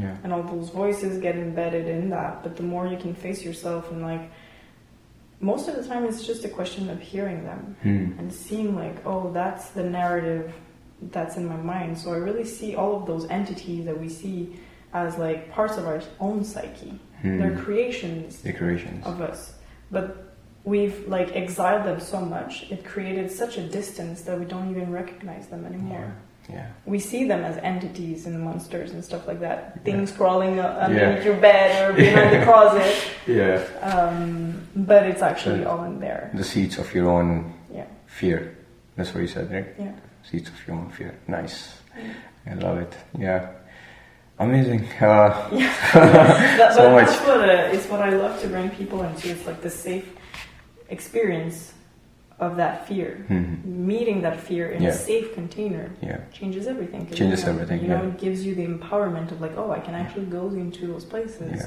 yeah. and all those voices get embedded in that. But the more you can face yourself and like, most of the time it's just a question of hearing them Hmm. and seeing like, oh, that's the narrative that's in my mind. So I really see all of those entities that we see as like parts of our own psyche. Hmm. They're creations Decorations. of us. But we've like exiled them so much, it created such a distance that we don't even recognize them anymore. Yeah, We see them as entities and monsters and stuff like that. Yeah. Things crawling uh, underneath Yeah. your bed or behind the closet. yeah. Um, but it's actually Yeah. all in there. The seeds of your own Yeah. fear. That's what you said, right? Yeah. Seeds of your own fear. Nice. I love it. Yeah. Amazing. Uh, That, So much. that's what uh, it's what I love to bring people into. It's like the safe experience of that fear. mhm. Meeting that fear in Yeah. a safe container Yeah. changes everything. Changes you know, everything, You know, yeah. it gives you the empowerment of like, oh, I can actually go into those places,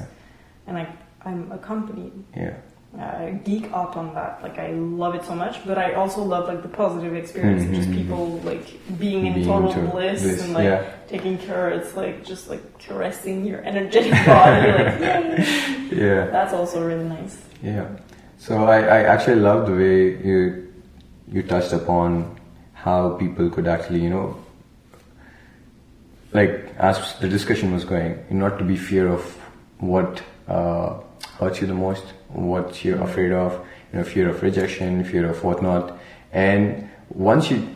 and like I'm accompanied. Yeah. I geek up on that. Like I love it so much, but I also love like the positive experience of just people like being in Being total bliss, bliss, and like yeah. taking care. It's like just like caressing your energetic body. like yay! Yeah. That's also really nice. Yeah. So I, I actually love the way you you touched upon how people could actually, you know, like as the discussion was going, not to be fear of what uh, hurts you the most, what you're afraid of, you know, fear of rejection, fear of whatnot, and once you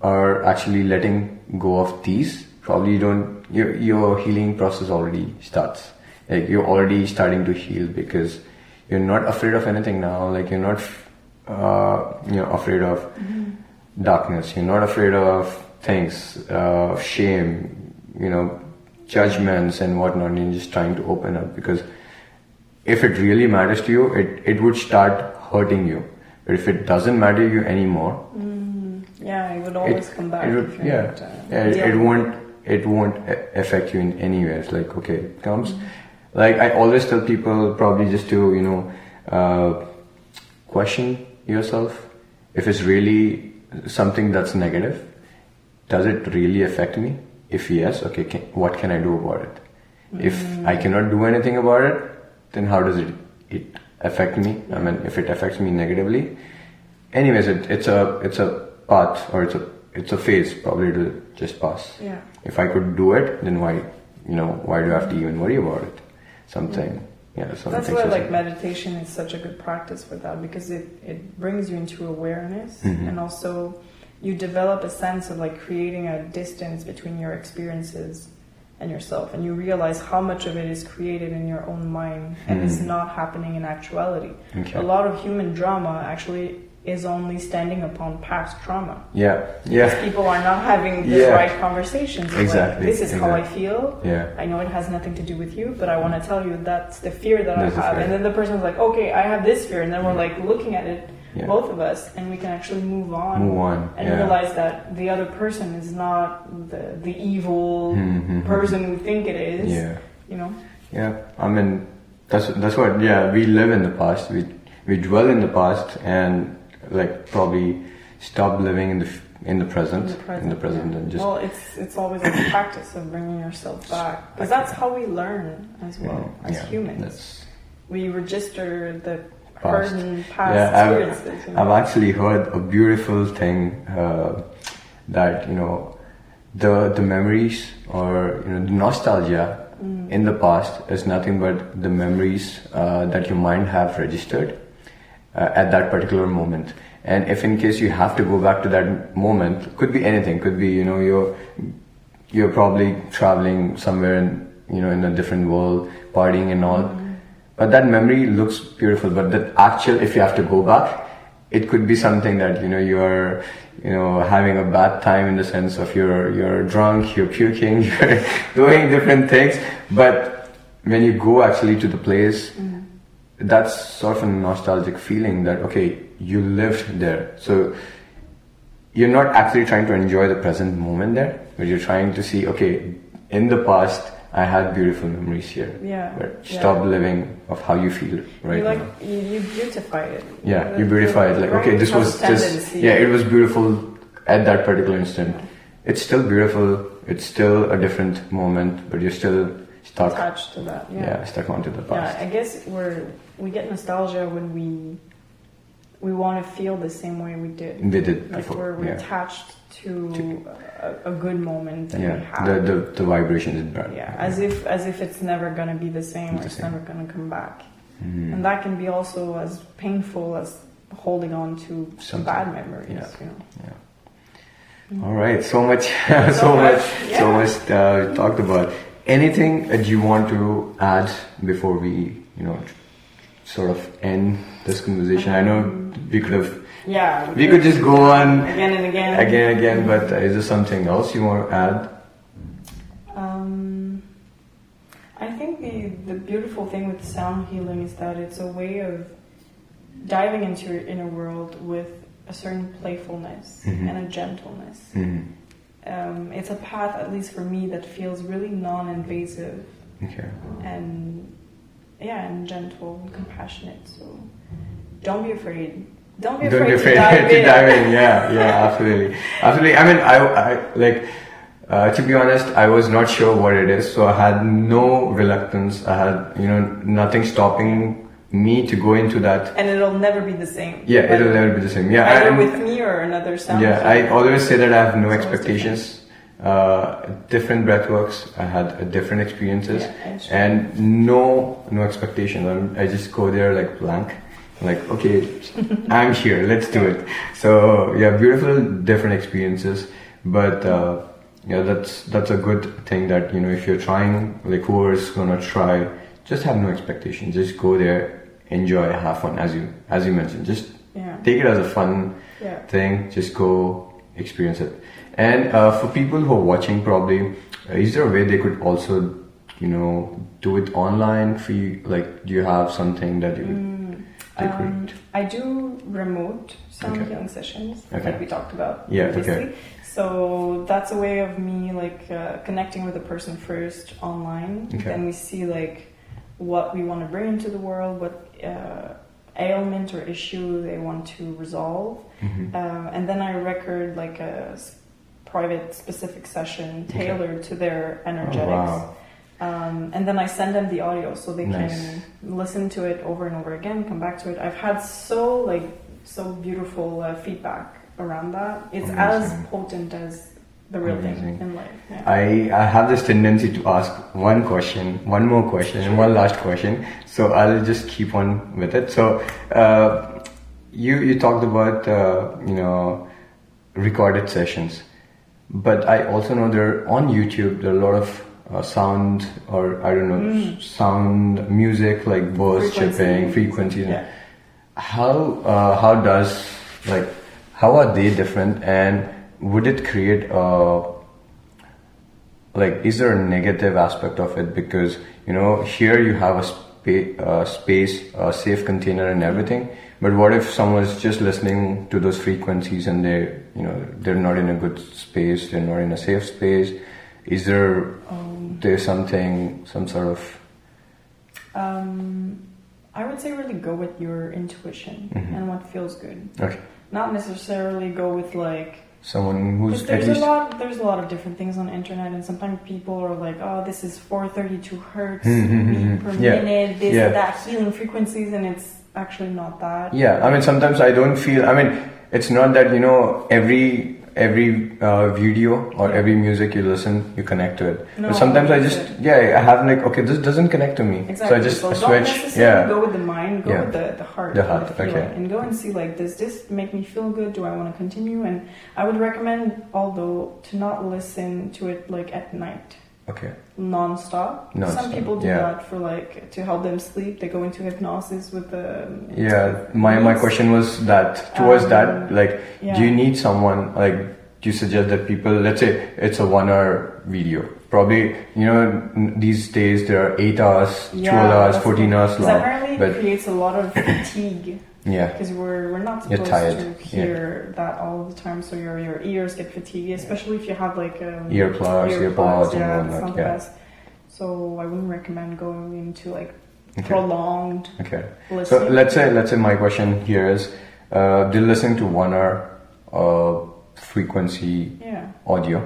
are actually letting go of these, probably you don't your your healing process already starts. Like you're already starting to heal because you're not afraid of anything now. Like you're not uh, you know afraid of darkness. You're not afraid of things, uh, shame, you know, judgments and whatnot. You're just trying to open up because if it really matters to you, it, it would start hurting you. But if it doesn't matter to you anymore, Mm, yeah, it would always come back. it would, yeah, not, uh, yeah, it, dealing it won't it won't affect you in any way. It's like okay, it comes. Like I always tell people, probably just to you know uh, question yourself if it's really something that's negative. Does it really affect me? If yes, okay, can, what can I do about it? If I mm. cannot do anything about it, then how does it it affect me? I mean, if it affects me negatively, anyways, it, it's a it's a path or it's a it's a phase. Probably it'll just pass. Yeah. If I could do it, then why you know why do I have to even worry about it? Something. Yeah, something. That's why like meditation is such a good practice for that because it, it brings you into awareness Mhm. and also you develop a sense of like creating a distance between your experiences and yourself and you realize how much of it is created in your own mind and is Mhm. not happening in actuality. Okay. A lot of human drama actually is only standing upon past trauma. Yeah. Because Yeah. people are not having the Yeah. right conversations. Exactly, Like, this is how I feel. Yeah. I know it has nothing to do with you, but I want to tell you that's the fear that That's I have. And then the person's like, okay, I have this fear. And then we're Yeah. like looking at it, Yeah. both of us, and we can actually move on. Move on. And realize that the other person is not the, the evil Mhm. person we think it is. Yeah. You know? Yeah, I mean that's that's what. Yeah, we live in the past. We we dwell in the past and like probably stop living in the in the present, In the present, in the present yeah. and just well, it's it's always a practice of bringing yourself back because that's how we learn as well as yeah, humans. That's, We register the Past. burden past Yeah, I've- you know? I've actually heard a beautiful thing uh, that you know the the memories or you know the nostalgia Mm. in the past is nothing but the memories uh, that your mind have registered Uh, at that particular moment. And if in case you have to go back to that moment, could be anything. Could be you know you're you're probably traveling somewhere in you know in a different world, partying and all. Mm-hmm. But that memory looks beautiful. But the actual, if you have to go back, it could be something that you know you're you know having a bad time in the sense of you're you're drunk, you're puking, you're doing different things. But when you go actually to the place, mm-hmm. That's sort of a nostalgic feeling that okay, you lived there. So you're not actually trying to enjoy the present moment there, but you're trying to see okay, in the past I had beautiful memories here. Yeah, But yeah. stop living of how you feel right you like now. you, you beautify it. Yeah, you beautify it like okay, this was just yeah, it was beautiful at that particular instant. It's still beautiful. It's still a different moment, but you're still stuck. attached to that. Yeah, Yeah. stuck onto the past. Yeah. I guess we're we get nostalgia when we we want to feel the same way we did. We did Like before. we're, we're yeah, attached to a, a good moment that we yeah. had. The, the the vibration is bad. yeah, as if as if it's never gonna be the same or The it's same. never gonna come back. Mhm. And that can be also as painful as holding on to Something. bad memories. Yeah. You know? Yeah. Mm. All right, so much, so, much, yeah. so much uh, talked about. Anything that you want to add before we, you know, sort of end this conversation? I know we could have, Yeah. we could just go on again and again. again, and again, but is there something else you want to add? Um, I think the, the beautiful thing with sound healing is that it's a way of diving into your inner world with a certain playfulness Mhm. and a gentleness. Mhm. Um, it's a path, at least for me, that feels really non invasive Okay. and yeah, and gentle and compassionate. So don't be afraid. Don't be afraid, Don't be afraid to dive to in. dive in. Yeah, yeah, absolutely, absolutely. I mean, I, I like. Uh, to be honest, I was not sure what it is, so I had no reluctance. I had, you know, nothing stopping me to go into that. And it'll never be the same. Yeah, it'll never be the same. Yeah, either and- with me or another sound. yeah. I always say that I have no expectations. Uh, different breathworks. I had uh, different experiences, Yeah, and no, no expectations. I'm, I just go there like blank. Like, okay, I'm here. Let's do it. So yeah, beautiful, different experiences. But uh, yeah, that's that's a good thing that you know if you're trying, like whoever's gonna try, just have no expectations. Just go there, enjoy, have fun, as you as you mentioned. Just yeah. take it as a fun Yeah. thing. Just go experience it. And uh, for people who are watching, probably, uh, is there a way they could also, you know, do it online? For you? like, do you have something that you Mm, um. I do remote sound Okay. healing sessions, Okay. like we talked about Yeah, previously. okay. So that's a way of me like uh, connecting with a person first online. Okay. Then we see like what we want to bring into the world, what uh, ailment or issue they want to resolve, Mhm. um, and then I record like a private specific session Okay. tailored to their Oh, energetics. wow. Um, and then I send them the audio so they Nice. can listen to it over and over again, come back to it. I've had so like so beautiful uh, feedback around that. It's as potent as the real Amazing. thing in life. Yeah. I, I have this tendency to ask one question, one more question, and one last question. So I'll just keep on with it. So uh, you you talked about uh, you know recorded sessions, but I also know there on YouTube there are a lot of uh, sound or I don't know Mm. sound music like Frequencies. chirping, frequencies. Yeah. How uh, how does like how are they different and would it create a like is there a negative aspect of it because you know here you have a spa- uh, space a safe container and everything but what if someone's just listening to those frequencies and they you know they're not in a good space they're not in a safe space is there Um, there's something some sort of um, I would say really go with your intuition Mhm. and what feels good. Okay. Not necessarily go with like Someone who's Because at there's least a lot, there's a lot of different things on the internet, and sometimes people are like, "Oh, this is 432 hertz Mhm, beat mhm, per yeah, minute, this yeah. that healing frequencies," and it's actually not that. Yeah, I mean sometimes I don't feel. I mean it's not that you know every every uh, video or every music you listen you connect to it. No, but sometimes I just it. yeah I have like okay this doesn't connect to me, Exactly. so I just don't switch. Yeah, go with the mind. Go Yeah. with the, the heart. The heart, feeling, okay. And go and see like, does this make me feel good? Do I want to continue? And I would recommend, although, to not listen to it like at night, okay, non-stop. Some Non-stop, people do yeah. that for like to help them sleep. They go into hypnosis with the. yeah. My my question was that towards Um, that like Yeah. do you need someone like do you suggest that people let's say it's a one hour video probably you know these days there are 8 hours 12 hours 14 hours long apparently it but creates a lot of fatigue yeah because we're we're not supposed tired, to hear that all the time. So your your ears get fatigued, especially if you have like um, Earplugs, earpods and Yeah, whatnot, that's yeah. So I wouldn't recommend going into like okay prolonged okay So let's say let's say my question here is, uh, they're listening to one hour uh, frequency yeah. audio.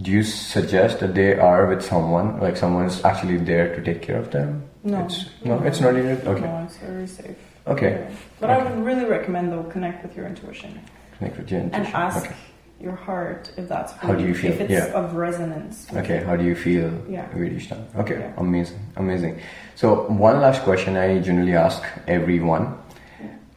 Do you suggest that they are with someone, like someone's actually there to take care of them? No. It's, no, it's not even okay. No, it's very safe. Okay. But I would really recommend though connect with your intuition connect with your intuition. and ask Okay. your heart if that's How do you feel? if it's Yeah. of resonance. Okay, you. how do you feel Yeah. each time? Okay, Yeah. amazing, amazing. So one last question I generally ask everyone.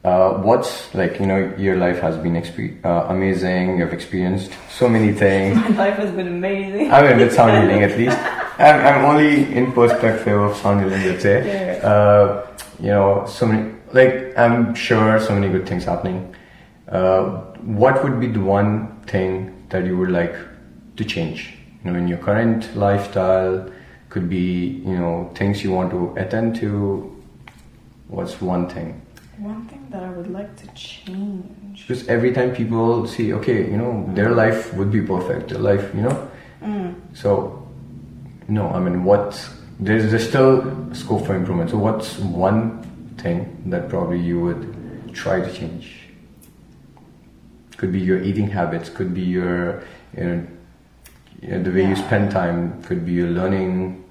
Uh, what's like you know your life has been expe- uh, amazing. You've experienced so many things. My life has been amazing. I mean, with sound healing at least. I'm, I'm only in perspective of sound healing, let's say. Yeah. Uh, you know, so many, like, I'm sure so many good things happening. Uh, what would be the one thing that you would like to change? You know, in your current lifestyle, could be, you know, things you want to attend to. What's one thing? One thing that I would like to change. Because every time people see, okay, you know, their life would be perfect, their life, you know, Mm. So, no, I mean, what there's, there's still scope for improvement. So, what's one thing that probably you would try to change? Could be your eating habits, could be your, you know, you know, the way you spend time, could be your learning,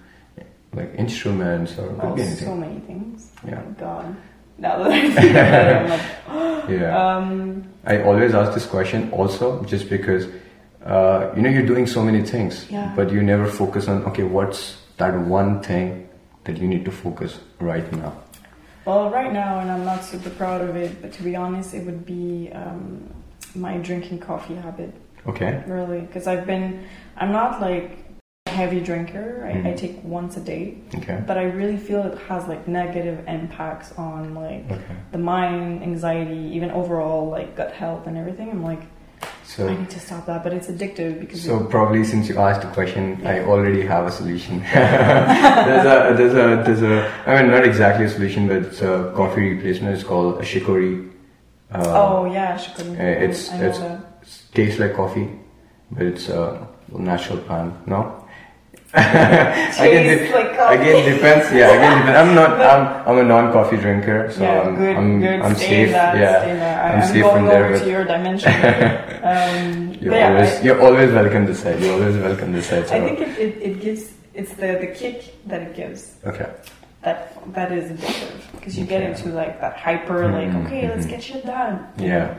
like instruments, or could Oh, be so many things. Yeah. Oh my god. Now that I think about it, I'm like, Yeah. um, I always ask this question also just because uh, you know you're doing so many things, Yeah. but you never focus on okay, what's that one thing that you need to focus right now? well, right now, and I'm not super proud of it, but to be honest, it would be um, my drinking coffee habit, Okay. really. Because I've been, I'm not like a heavy drinker, I, I Mhm. take once a day, Okay. but I really feel it has like negative impacts on like Okay. the mind, anxiety, even overall like gut health and everything. I'm like, So I need to stop that, but it's addictive because so probably since you asked the question, I already have a solution. there's a there's a there's a I mean not exactly a solution, but it's a coffee replacement. It's called a shikori. Uh, oh yeah, shikori. uh, it's- it's- tastes like coffee, but it's a natural plant. No. again, de- like again depends. Yeah, again depends. I'm not. I'm, I'm a non-coffee drinker, so yeah, I'm, good, I'm, good. I'm safe. that. yeah. I, I'm I'm safe going from there, over but- to your dimension. um, You're yeah, always I, you're always welcome this side. You're always welcome this side. So. I think it, it, it gives. It's the the kick that it gives. okay. That that is addictive because you get into like that hyper, like Mhm, okay, let's get shit done. Yeah.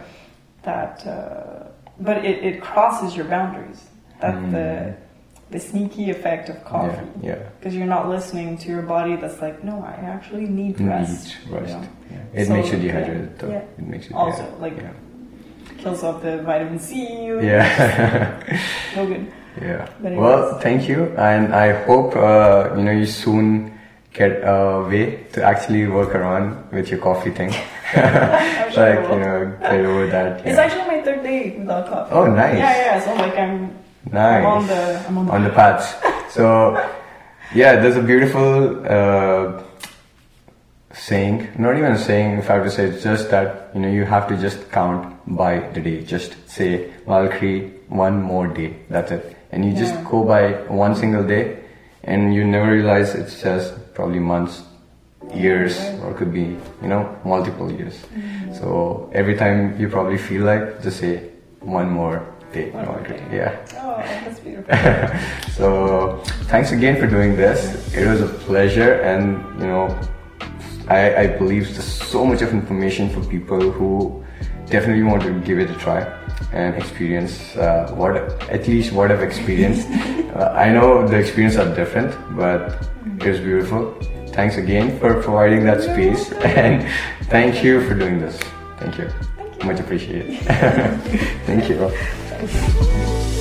That, uh, but it, it crosses your boundaries. That's Mm. the the sneaky effect of coffee. Yeah. Yeah. because you're not listening to your body that's like no i actually need rest Need rest. Yeah. Yeah. It So, makes you yeah, dehydrated. Though. yeah. It makes you Also, yeah, like- yeah. kills off the vitamin c Yeah. no good Yeah. But Well, thank you, and I hope uh, you know you soon get a way to actually work around with your coffee thing. Like you know, get over that. it's actually my third day without coffee Oh, nice. yeah yeah so like i'm nice i'm on the i'm on the, on the paths. So, yeah, there's a beautiful uh, saying. Not even saying, if I have to say, it's just that you know you have to just count by the day. Just say, "I'll one more day." That's it, and you just Yeah. go by one single day, and you never realize it's just probably months years or could be you know multiple years so every time you probably feel like just say one more day One more day. yeah Oh, that's beautiful. so thanks again for doing this it was a pleasure and you know I, I believe there's so much of information for people who definitely want to give it a try and experience uh, what at least what I've experienced. uh, I know the experience are different, but it was beautiful. Thanks again for providing that space and thank you for doing this. Thank you. Much appreciated. thank you. You.